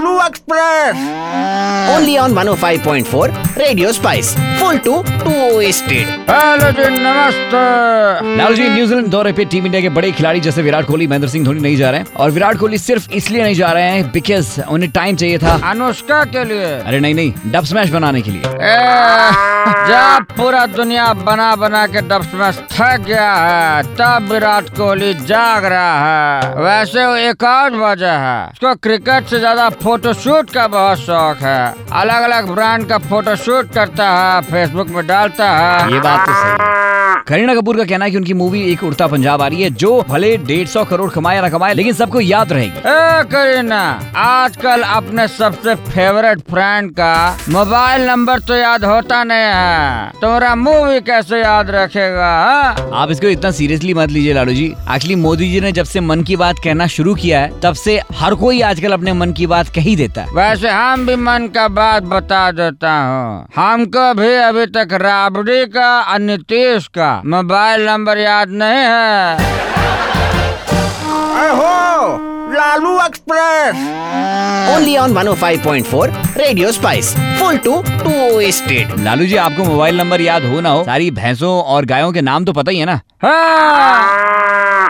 Lalu express only on 105.4 Radio Spice. Full to twisted. Hello ji नमस्ते लालू जी New Zealand दौरे पे team India के बड़े खिलाड़ी जैसे विराट कोहली महेंद्र सिंह धोनी नहीं जा रहे हैं। और विराट कोहली सिर्फ़ इसलिए नहीं जा रहे हैं बिकॉज़ उन्हें टाइम चाहिए था। अनुष्का के लिए। अरे नहीं नहीं डब स्मैश बनाने के लिए। ए, जब पूरा दुनिया बना बना के डब्स में थक गया है। तब विराट कोहली जाग रहा है। वैसे वो एक और वजह है। उसको क्रिकेट से ज़्यादा फोटोशूट का बहुत शौक है। अलग अलग ब्रांड का फोटोशूट करता है, फेसबुक में डालता है। ये बात तो सही है। करीना कपूर का कहना है कि उनकी मूवी एक उड़ता पंजाब आ रही है जो भले डेढ़ सौ करोड़ कमाया ना कमाए लेकिन सबको याद रहेगी। करीना आजकल अपने सबसे फेवरेट फ्रेंड का मोबाइल नंबर तो याद होता नहीं है। तुम्हारा मूवी कैसे याद रखेगा हाँ? आप इसको इतना सीरियसली मत लीजिए लालू जी। एक्चुअली मोदी जी ने जब से मन की बात कहना शुरू किया है तब से हर कोई आजकल अपने मन की बात कही देता है। वैसे हम भी मन का बात बता देता हूँ। हमको भी अभी तक राबड़ी का और नीतीश का मोबाइल नंबर याद नहीं है। हो Lalu express. Only on five point four Radio Spice full to to state Lalu ji आपको मोबाइल नंबर याद हो ना हो सारी भैंसों और गायों के नाम तो पता ही है ना। हाँ,